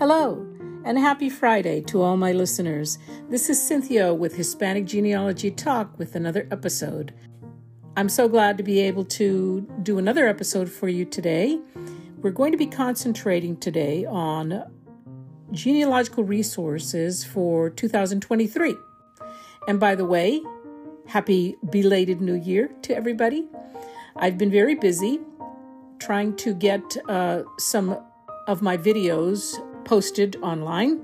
Hello, and happy Friday to all my listeners. This is Cynthia with Hispanic Genealogy Talk with another episode. I'm so glad to be able to do another episode for you today. We're going to be concentrating today on genealogical resources for 2023. And by the way, happy belated new year to everybody. I've been very busy trying to get uh, some of my videos posted online,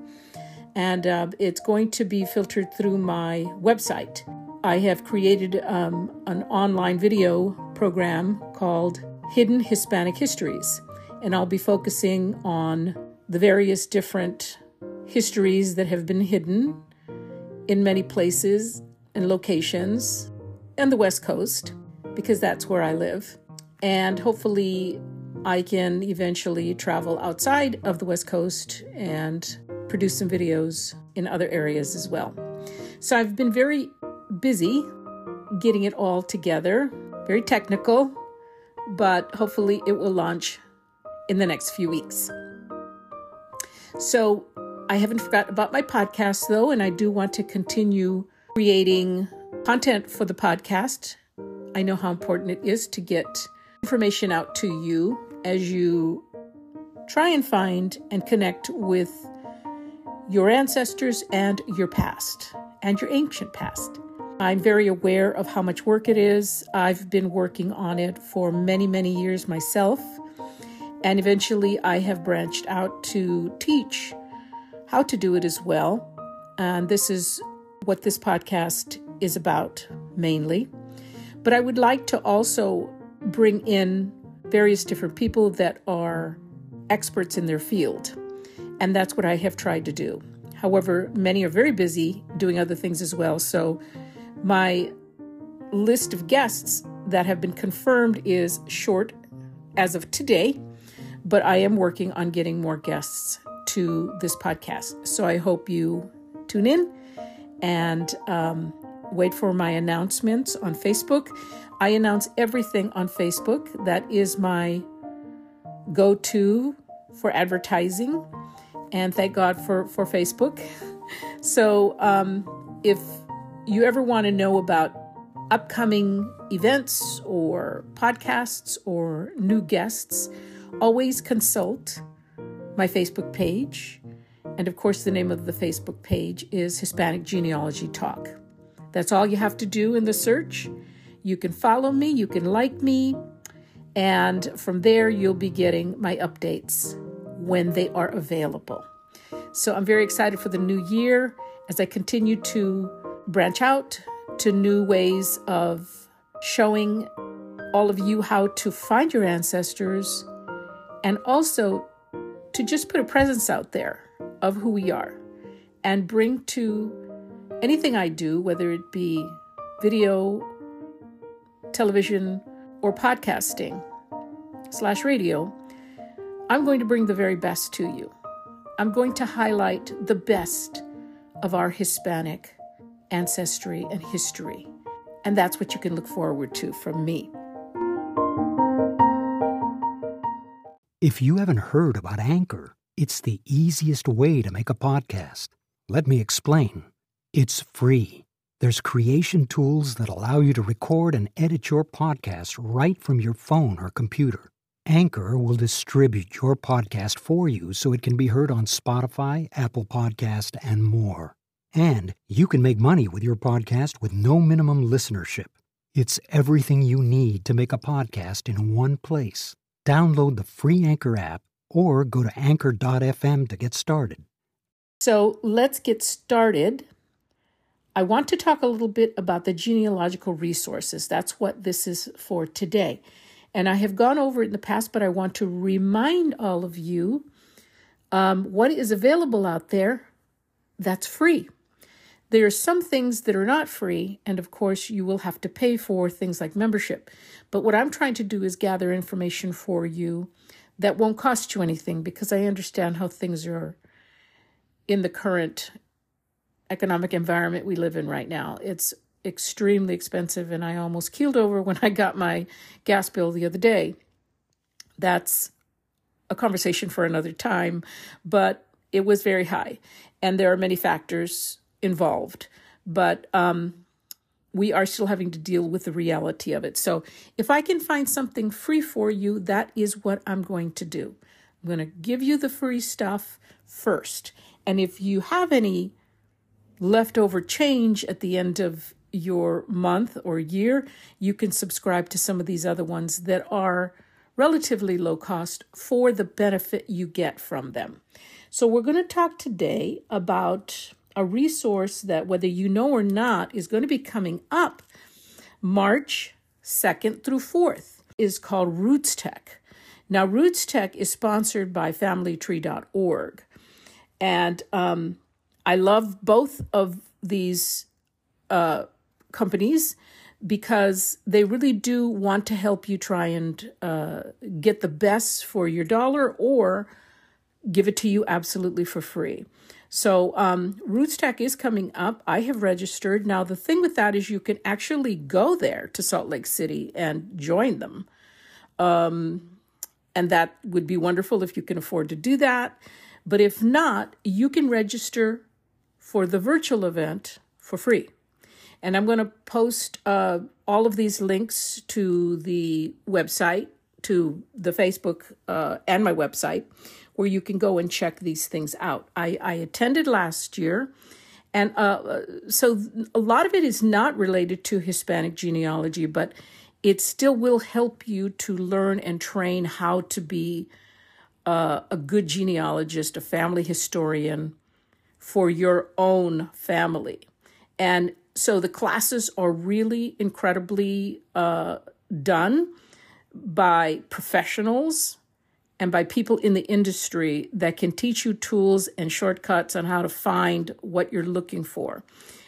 and uh, it's going to be filtered through my website. I have created um, an online video program called Hidden Hispanic Histories, and I'll be focusing on the various different histories that have been hidden in many places and locations and the West Coast, because that's where I live. And hopefully, I can eventually travel outside of the West Coast and produce some videos in other areas as well. So I've been very busy getting it all together, very technical, but hopefully it will launch in the next few weeks. So I haven't forgot about my podcast though, and I do want to continue creating content for the podcast. I know how important it is to get information out to you as you try and find and connect with your ancestors and your past and your ancient past. I'm very aware of how much work it is. I've been working on it for many, many years myself. And eventually I have branched out to teach how to do it as well. And this is what this podcast is about mainly. But I would like to also bring in various different people that are experts in their field. And that's what I have tried to do. However, many are very busy doing other things as well. So my list of guests that have been confirmed is short as of today, but I am working on getting more guests to this podcast. So I hope you tune in and um, wait for my announcements on Facebook. I announce everything on Facebook. That is my go to for advertising. And thank God for, for Facebook. So um, if you ever want to know about upcoming events or podcasts or new guests, always consult my Facebook page. And of course, the name of the Facebook page is Hispanic Genealogy Talk. That's all you have to do in the search. You can follow me, you can like me, and from there, you'll be getting my updates when they are available. So I'm very excited for the new year as I continue to branch out to new ways of showing all of you how to find your ancestors and also to just put a presence out there of who we are and bring to anything I do, whether it be video television, or podcasting slash radio, I'm going to bring the very best to you. I'm going to highlight the best of our Hispanic ancestry and history. And that's what you can look forward to from me. If you haven't heard about Anchor, it's the easiest way to make a podcast. Let me explain. It's free. There's creation tools that allow you to record and edit your podcast right from your phone or computer. Anchor will distribute your podcast for you so it can be heard on Spotify, Apple Podcast, and more. And you can make money with your podcast with no minimum listenership. It's everything you need to make a podcast in one place. Download the free Anchor app or go to anchor.fm to get started. So let's get started I want to talk a little bit about the genealogical resources. That's what this is for today. And I have gone over it in the past, but I want to remind all of you um, what is available out there that's free. There are some things that are not free, and of course, you will have to pay for things like membership. But what I'm trying to do is gather information for you that won't cost you anything because I understand how things are in the current economic environment we live in right now. It's extremely expensive, and I almost keeled over when I got my gas bill the other day. That's a conversation for another time, but it was very high, and there are many factors involved. But um, we are still having to deal with the reality of it. So if I can find something free for you, that is what I'm going to do. I'm going to give you the free stuff first. And if you have any leftover change at the end of your month or year, you can subscribe to some of these other ones that are relatively low cost for the benefit you get from them. So, we're going to talk today about a resource that, whether you know or not, is going to be coming up March 2nd through 4th, is called RootsTech. Now, RootsTech is sponsored by FamilyTree.org. And um, I love both of these uh, companies because they really do want to help you try and uh, get the best for your dollar or give it to you absolutely for free. So, um, RootsTech is coming up. I have registered. Now, the thing with that is you can actually go there to Salt Lake City and join them. Um, and that would be wonderful if you can afford to do that. But if not, you can register for the virtual event for free. And I'm going to post uh, all of these links to the website, to the Facebook, uh, and my website, where you can go and check these things out. I, I attended last year. And uh, so a lot of it is not related to Hispanic genealogy, but it still will help you to learn and train how to be uh, a good genealogist, a family historian for your own family. And so the classes are really incredibly uh, done by professionals and by people in the industry that can teach you tools and shortcuts on how to find what you're looking for.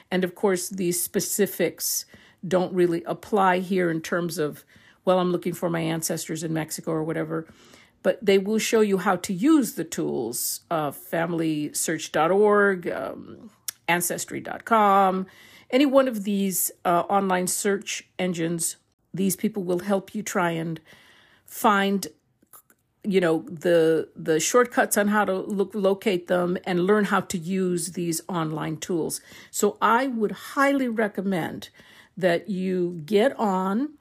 And of course, these specifics don't really apply here in terms of, well, I'm looking for my ancestors in Mexico or whatever. But they will show you how to use the tools, uh, familysearch.org, um, ancestry.com, any one of these uh, online search engines, these people will help you try and find you know the the shortcuts on how to look locate them and learn how to use these online tools. So i would highly recommend that you get on.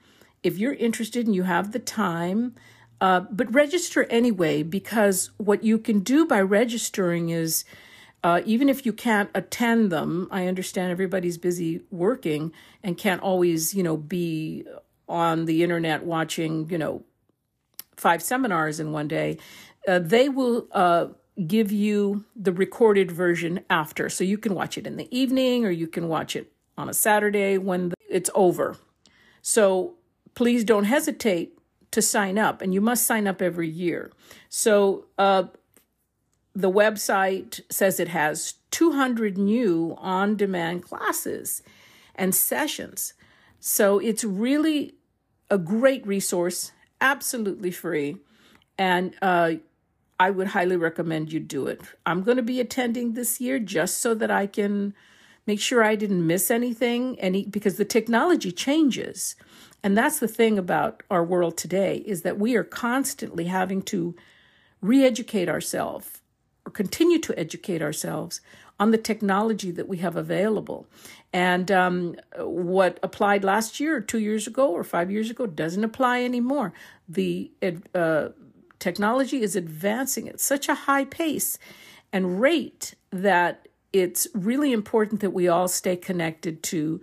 If you're interested and you have the time uh, but register anyway because what you can do by registering is uh, even if you can't attend them, I understand everybody's busy working and can't always, you know, be on the internet watching, you know, five seminars in one day. Uh, they will uh, give you the recorded version after. So you can watch it in the evening or you can watch it on a Saturday when it's over. So please don't hesitate to sign up, and you must sign up every year. So uh, the website says it has 200 new on demand classes and sessions. So it's really a great resource, absolutely free. And uh, I would highly recommend you do it. I'm going to be attending this year just so that I can make sure I didn't miss anything any because the technology changes. And that's the thing about our world today is that we are constantly having to re-educate ourselves or continue to educate ourselves on the technology that we have available. And um, what applied last year, or two years ago, or five years ago doesn't apply anymore. The uh, technology is advancing at such a high pace and rate that it's really important that we all stay connected to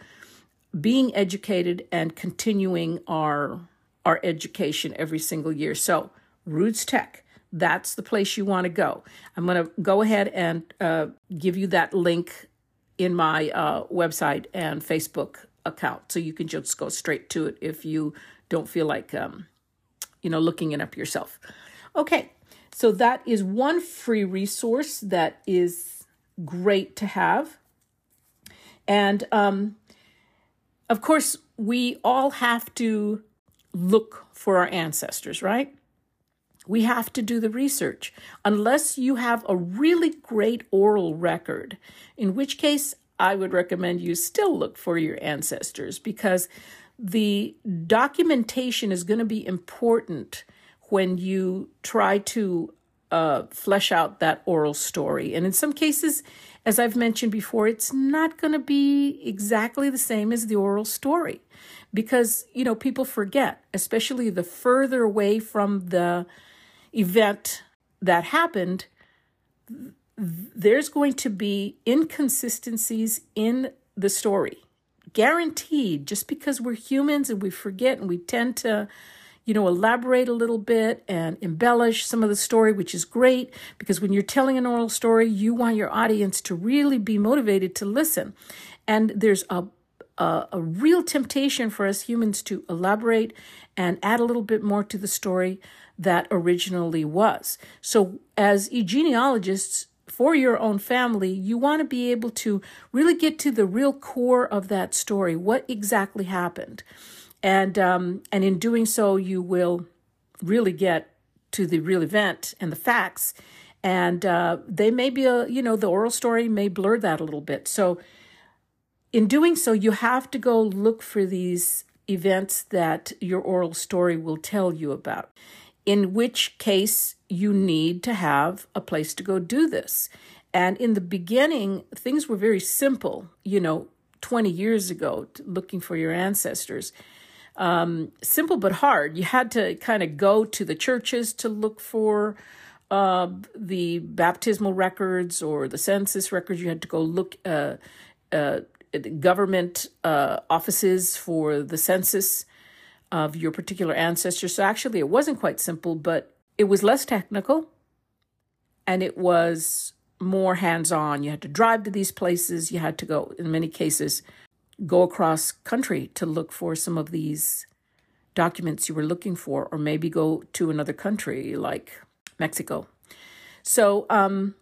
being educated and continuing our our education every single year. So, RootsTech, that's the place you want to go. I'm going to go ahead and uh, give you that link in my uh, website and Facebook account, so you can just go straight to it if you don't feel like, um, you know, looking it up yourself. Okay, so that is one free resource that is great to have, and um, of course, we all have to look for our ancestors, right? We have to do the research. Unless you have a really great oral record, in which case I would recommend you still look for your ancestors because the documentation is going to be important when you try to uh, flesh out that oral story. And in some cases, as I've mentioned before, it's not going to be exactly the same as the oral story because, you know, people forget, especially the further away from the event that happened, there's going to be inconsistencies in the story. Guaranteed, just because we're humans and we forget and we tend to you know, elaborate a little bit and embellish some of the story, which is great because when you're telling an oral story, you want your audience to really be motivated to listen. And there's a a, a real temptation for us humans to elaborate and add a little bit more to the story that originally was. So, as genealogists, for your own family, you want to be able to really get to the real core of that story. What exactly happened? And um, and in doing so, you will really get to the real event and the facts. And uh, they may be a you know the oral story may blur that a little bit. So in doing so, you have to go look for these events that your oral story will tell you about. In which case, you need to have a place to go do this. And in the beginning, things were very simple, you know, 20 years ago, looking for your ancestors um, simple but hard. You had to kind of go to the churches to look for uh, the baptismal records or the census records. You had to go look uh, uh, at government uh, offices for the census of your particular ancestor. So actually, it wasn't quite simple, but it was less technical and it was more hands on. You had to drive to these places. You had to go, in many cases, go across country to look for some of these documents you were looking for, or maybe go to another country like Mexico. So um,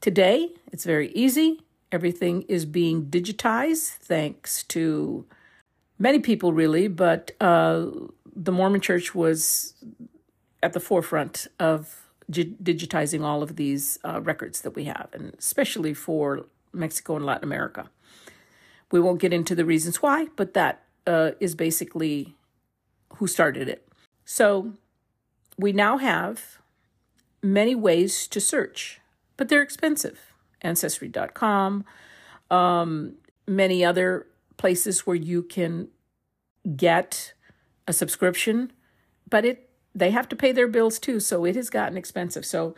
today it's very easy. Everything is being digitized thanks to many people, really, but uh, the Mormon Church was at the forefront of digitizing all of these uh, records that we have, and especially for Mexico and Latin America. We won't get into the reasons why, but that uh, is basically who started it. So we now have many ways to search, but they're expensive. Ancestry.com, um, many other places where you can get a subscription, but it they have to pay their bills too, so it has gotten expensive. So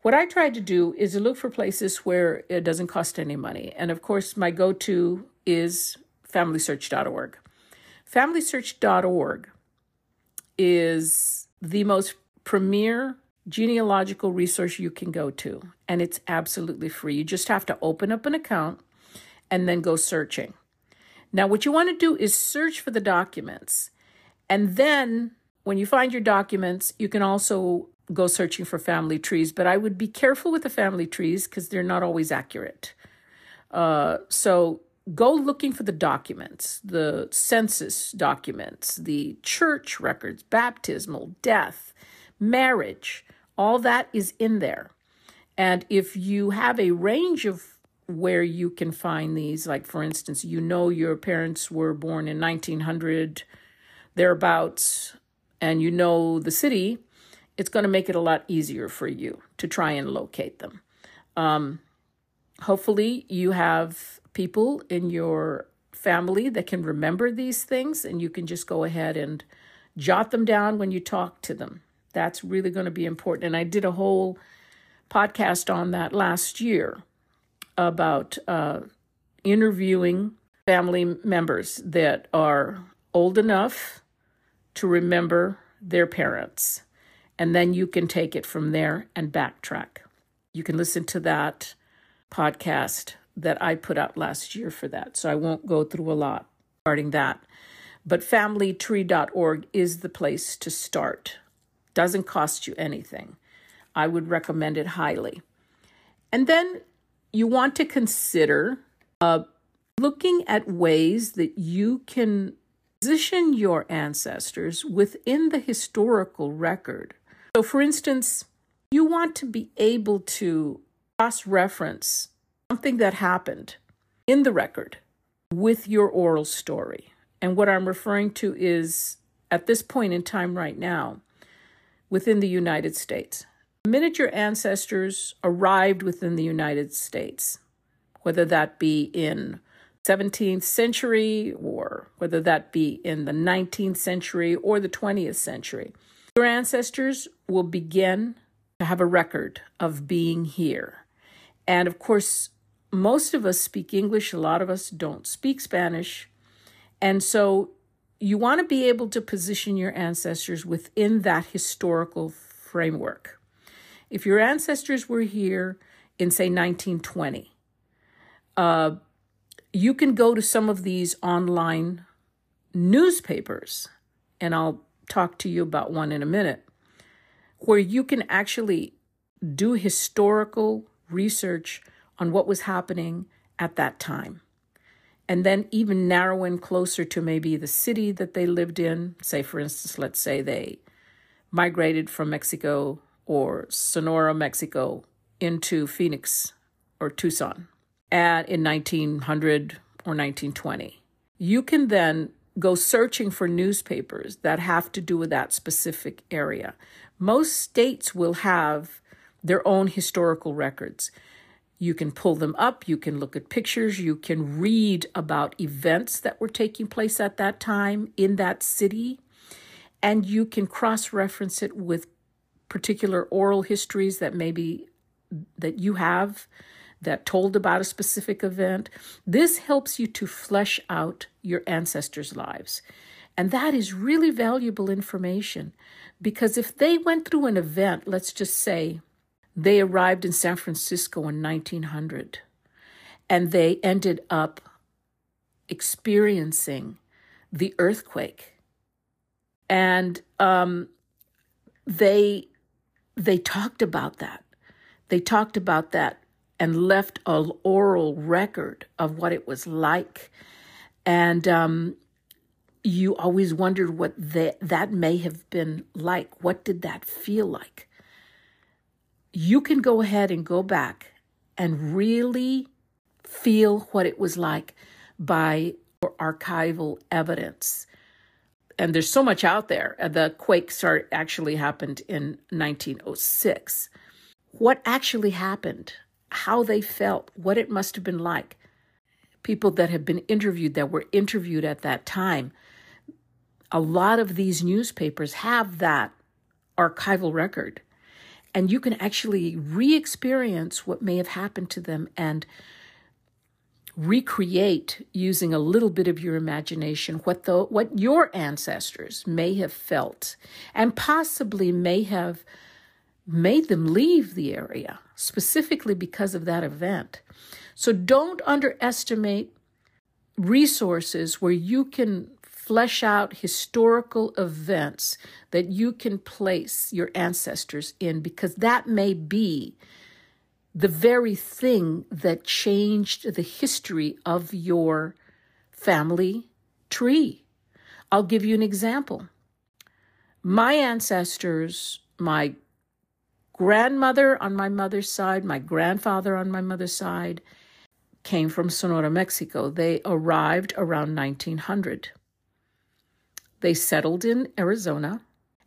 what I tried to do is to look for places where it doesn't cost any money. And of course, my go to is FamilySearch.org. FamilySearch.org is the most premier genealogical resource you can go to, and it's absolutely free. You just have to open up an account and then go searching. Now, what you want to do is search for the documents, and then when you find your documents, you can also go searching for family trees, but I would be careful with the family trees because they're not always accurate. Uh, so go looking for the documents, the census documents, the church records, baptismal, death, marriage, all that is in there. And if you have a range of where you can find these, like for instance, you know your parents were born in 1900, thereabouts, and you know the city, it's going to make it a lot easier for you to try and locate them. Um, hopefully, you have people in your family that can remember these things, and you can just go ahead and jot them down when you talk to them. That's really going to be important. And I did a whole podcast on that last year about uh, interviewing family members that are old enough to remember their parents and then you can take it from there and backtrack. You can listen to that podcast that I put out last year for that. So I won't go through a lot regarding that. But familytree.org is the place to start. Doesn't cost you anything. I would recommend it highly. And then you want to consider uh, looking at ways that you can position your ancestors within the historical record so, for instance, you want to be able to cross reference something that happened in the record with your oral story. And what I'm referring to is at this point in time right now, within the United States, The minute your ancestors arrived within the United States, whether that be in 17th century or whether that be in the 19th century or the 20th century, your ancestors will begin to have a record of being here. And of course, most of us speak English, a lot of us don't speak Spanish. And so you want to be able to position your ancestors within that historical framework. If your ancestors were here in, say, 1920, uh, you can go to some of these online newspapers, and I'll talk to you about one in a minute, where you can actually do historical research on what was happening at that time. And then even narrow in closer to maybe the city that they lived in. Say, for instance, let's say they migrated from Mexico or Sonora, Mexico, into Phoenix or Tucson at, in 1900 or 1920. You can then go searching for newspapers that have to do with that specific area. Most states will have their own historical records. You can pull them up, you can look at pictures, you can read about events that were taking place at that time in that city, and you can cross reference it with particular oral histories that maybe that you have that told about a specific event. This helps you to flesh out your ancestors' lives. And that is really valuable information because if they went through an event, let's just say they arrived in San Francisco in 1900 and they ended up experiencing the earthquake. And um, they they talked about that. They talked about that and left an oral record of what it was like. And um, you always wondered what that, that may have been like. What did that feel like? You can go ahead and go back and really feel what it was like by archival evidence. And there's so much out there. Uh, the quake start actually happened in 1906. What actually happened how they felt, what it must have been like. People that have been interviewed, that were interviewed at that time, a lot of these newspapers have that archival record. And you can actually re experience what may have happened to them and recreate using a little bit of your imagination what the what your ancestors may have felt and possibly may have made them leave the area specifically because of that event. So don't underestimate resources where you can flesh out historical events that you can place your ancestors in because that may be the very thing that changed the history of your family tree. I'll give you an example. My ancestors, my grandmother on my mother's side, my grandfather on my mother's side, came from Sonora, Mexico. They arrived around 1900. They settled in Arizona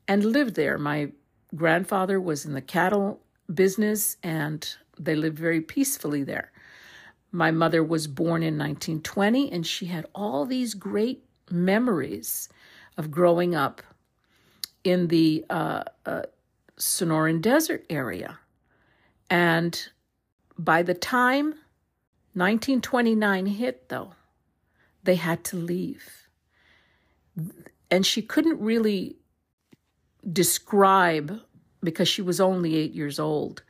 and lived there. My grandfather was in the cattle business and they lived very peacefully there. My mother was born in 1920 and she had all these great memories of growing up in the uh, uh, Sonoran Desert area. And by the time 1929 hit, though, they had to leave. And she couldn't really describe, because she was only eight years old,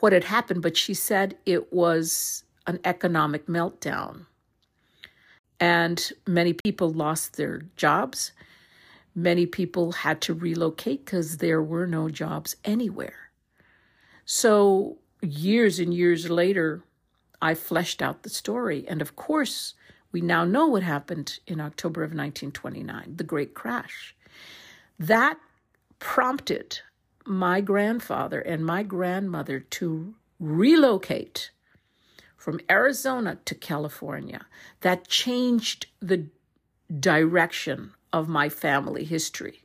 what had happened, but she said it was an economic meltdown. And many people lost their jobs. Many people had to relocate because there were no jobs anywhere. So, years and years later, I fleshed out the story. And of course, we now know what happened in October of 1929, the Great Crash. That prompted my grandfather and my grandmother to relocate from Arizona to California. That changed the direction of my family history.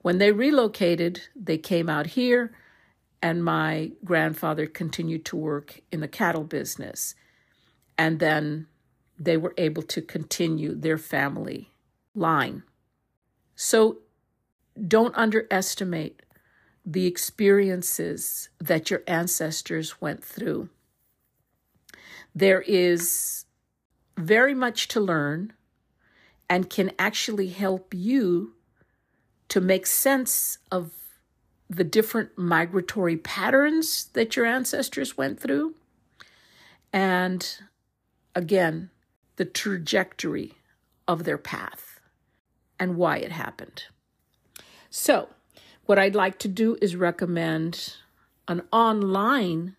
When they relocated, they came out here and my grandfather continued to work in the cattle business. And then they were able to continue their family line. So don't underestimate the experiences that your ancestors went through. There is very much to learn and can actually help you to make sense of the different migratory patterns that your ancestors went through. And again, the trajectory of their path and why it happened. So, what I'd like to do is recommend an online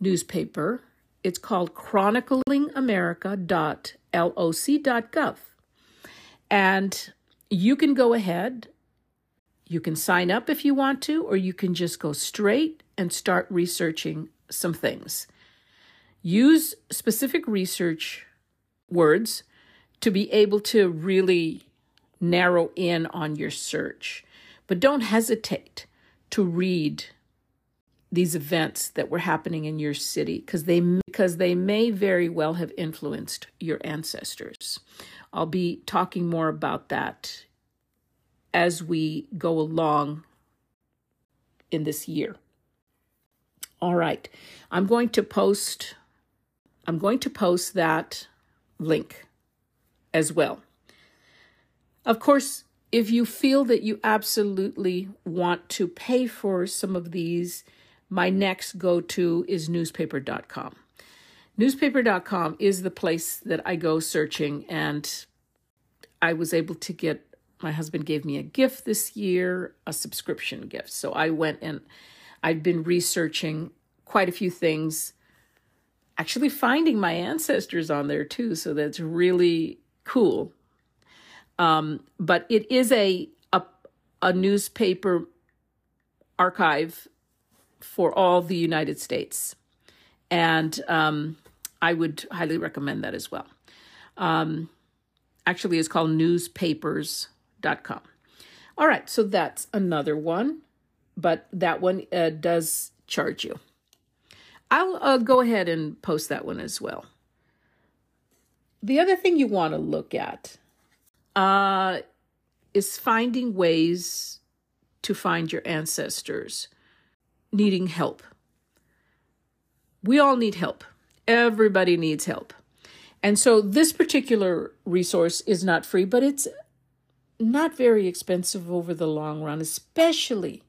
newspaper. It's called chroniclingamerica.loc.gov. And you can go ahead, you can sign up if you want to, or you can just go straight and start researching some things. Use specific research words to be able to really narrow in on your search. But don't hesitate to read these events that were happening in your city because they because they may very well have influenced your ancestors. I'll be talking more about that as we go along in this year. All right. I'm going to post I'm going to post that link as well. Of course, if you feel that you absolutely want to pay for some of these, my next go to is newspaper.com. Newspaper.com is the place that I go searching, and I was able to get my husband gave me a gift this year, a subscription gift. So I went and I've been researching quite a few things, actually finding my ancestors on there too. So that's really cool. Um, but it is a, a a newspaper archive for all the United States, and um, I would highly recommend that as well. Um, actually, it's called newspapers.com. All right, so that's another one, but that one uh, does charge you. I'll uh, go ahead and post that one as well. The other thing you want to look at uh, is finding ways to find your ancestors needing help. We all need help. Everybody needs help. And so this particular resource is not free, but it's not very expensive over the long run, especially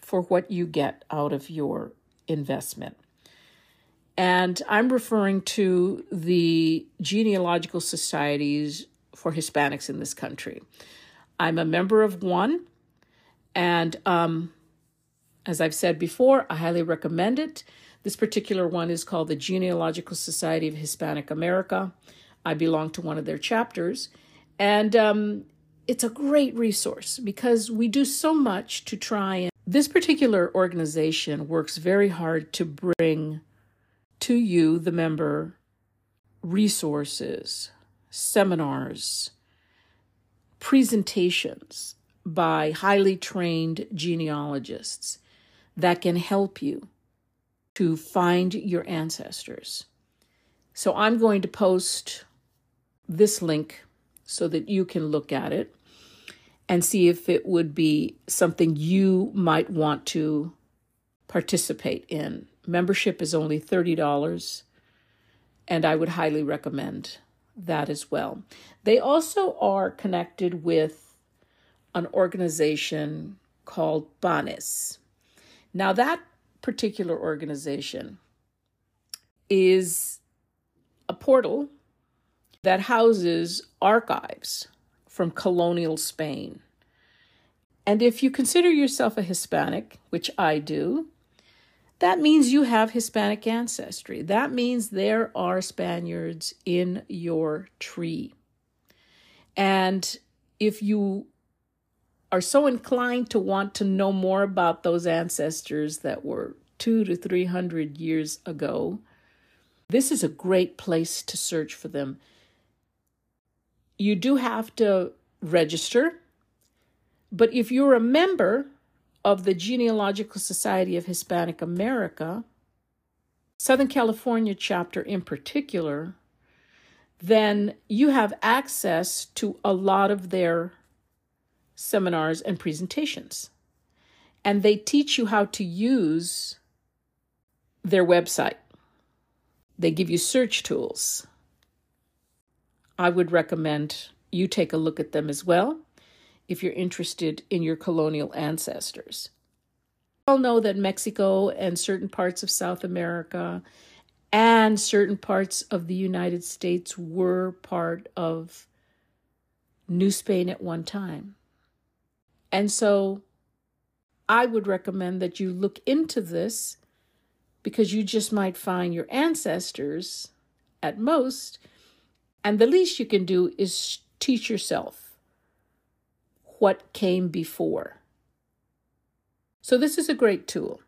for what you get out of your investment. And I'm referring to the genealogical societies for Hispanics in this country. I'm a member of one, and um, as I've said before, I highly recommend it. This particular one is called the Genealogical Society of Hispanic America. I belong to one of their chapters, and um, it's a great resource because we do so much to try and. This particular organization works very hard to bring to you, the member, resources, seminars, presentations by highly trained genealogists that can help you to find your ancestors. So I'm going to post this link so that you can look at it and see if it would be something you might want to participate in. Membership is only $30, and I would highly recommend that as well. They also are connected with an organization called PARES. Now, that particular organization is a portal that houses archives from colonial Spain. And if you consider yourself a Hispanic, which I do, that means you have Hispanic ancestry. That means there are Spaniards in your tree. And if you are so inclined to want to know more about those ancestors that were two to three hundred years ago, this is a great place to search for them. You do have to register, but if you're a member of the Genealogical Society of Hispanic America, Southern California chapter in particular, then you have access to a lot of their seminars and presentations. And they teach you how to use their website. They give you search tools. I would recommend you take a look at them as well if you're interested in your colonial ancestors. We all know that Mexico and certain parts of South America and certain parts of the United States were part of New Spain at one time. And so I would recommend that you look into this because you just might find your ancestors at most. And the least you can do is teach yourself what came before. So, this is a great tool.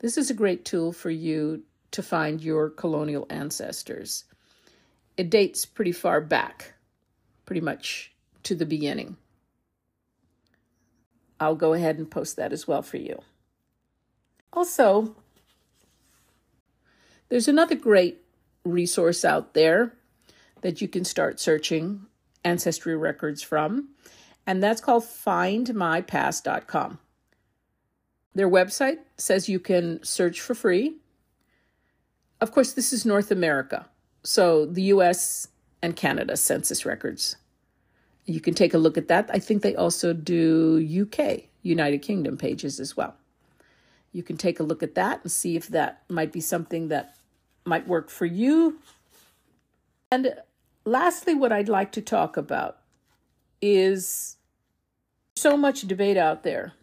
This is a great tool for you to find your colonial ancestors. It dates pretty far back, pretty much to the beginning. I'll go ahead and post that as well for you. Also, there's another great resource out there that you can start searching ancestry records from, and that's called findmypast.com. Their website says you can search for free. Of course, this is North America, so the US and Canada census records. You can take a look at that. I think they also do UK, United Kingdom pages as well. You can take a look at that and see if that might be something that might work for you. And lastly, what I'd like to talk about is so much debate out there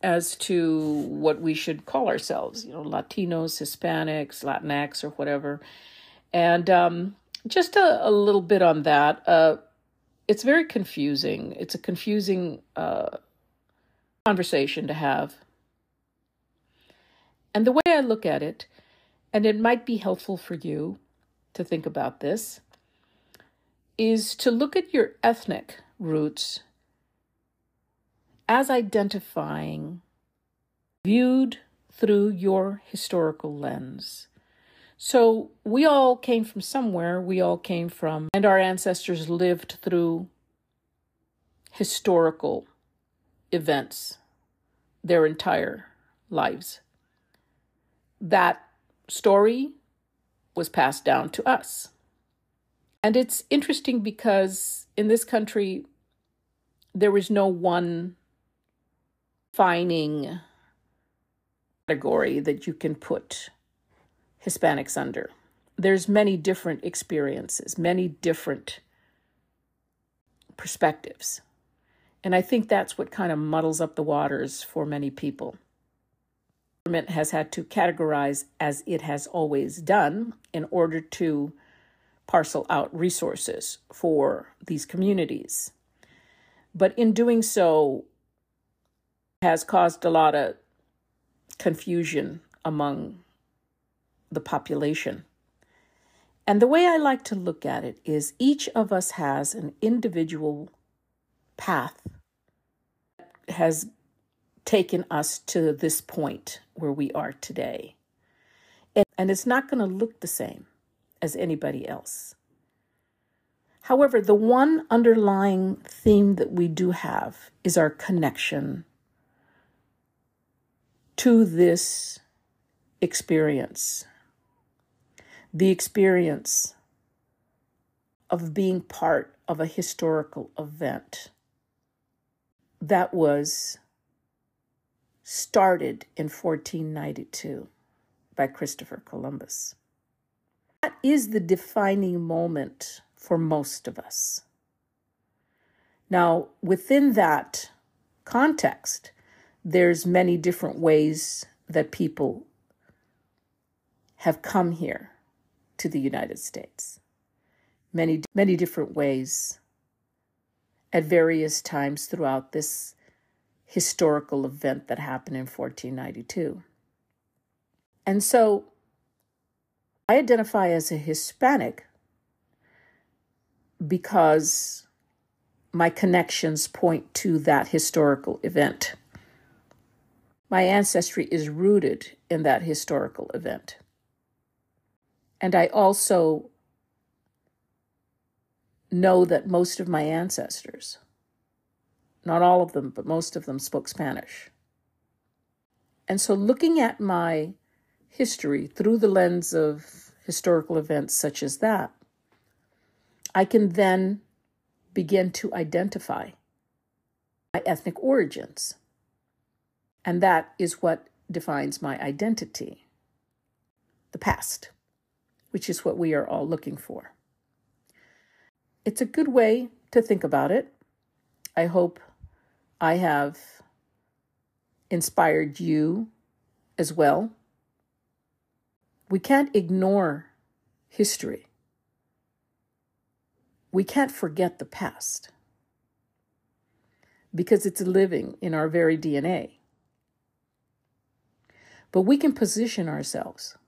as to what we should call ourselves, you know, Latinos, Hispanics, Latinx, or whatever. And um, just a, a, little bit on that. Uh, it's very confusing. It's a confusing uh, conversation to have. And the way I look at it, and it might be helpful for you to think about this, is to look at your ethnic roots as identifying viewed through your historical lens. So we all came from somewhere, we all came from, and our ancestors lived through historical events their entire lives. That story was passed down to us. And it's interesting because in this country, there was no one defining category that you can put Hispanics under. There's many different experiences, many different perspectives. And I think that's what kind of muddles up the waters for many people. Government has had to categorize as it has always done in order to parcel out resources for these communities. But in doing so, has caused a lot of confusion among the population. And the way I like to look at it is each of us has an individual path that has taken us to this point where we are today. And it's not going to look the same as anybody else. However, the one underlying theme that we do have is our connection to this experience the experience of being part of a historical event that was started in 1492 by Christopher Columbus. That is the defining moment for most of us. Now, within that context, there's many different ways that people have come here to the United States. Many, many different ways at various times throughout this historical event that happened in 1492. And so I identify as a Hispanic because my connections point to that historical event. My ancestry is rooted in that historical event. And I also know that most of my ancestors, not all of them, but most of them spoke Spanish. And so looking at my history through the lens of historical events such as that, I can then begin to identify my ethnic origins. And that is what defines my identity the past, which is what we are all looking for. It's a good way to think about it. I hope I have inspired you as well. We can't ignore history. We can't forget the past because it's living in our very DNA. But we can position ourselves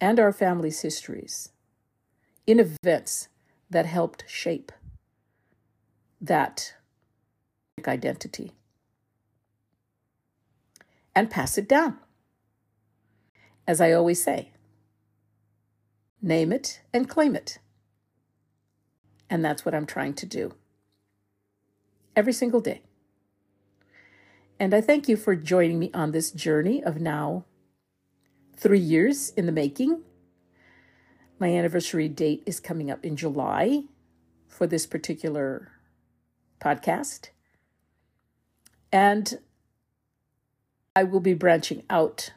and our family's histories in events that helped shape that identity and pass it down. As I always say, name it and claim it. And that's what I'm trying to do every single day. And I thank you for joining me on this journey of now three years in the making. My anniversary date is coming up in July for this particular podcast. And I will be branching out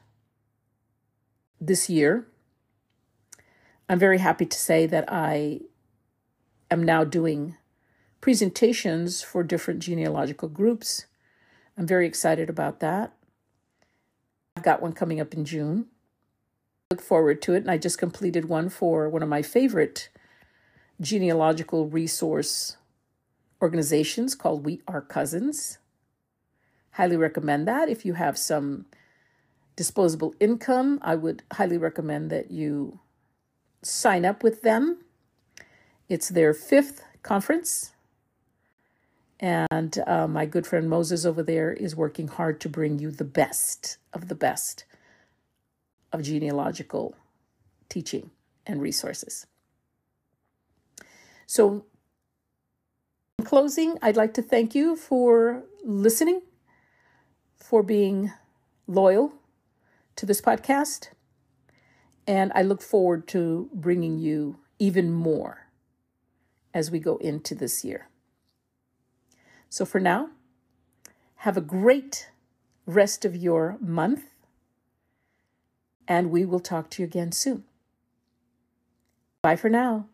this year. I'm very happy to say that I am now doing presentations for different genealogical groups. I'm very excited about that. I've got one coming up in June. Look forward to it. And I just completed one for one of my favorite genealogical resource organizations called We Are Cousins. Highly recommend that. If you have some disposable income, I would highly recommend that you sign up with them. It's their fifth conference. And uh, my good friend Moses over there is working hard to bring you the best of the best of genealogical teaching and resources. So, in closing, I'd like to thank you for listening for being loyal to this podcast. And I look forward to bringing you even more as we go into this year. So for now, have a great rest of your month, and we will talk to you again soon. Bye for now.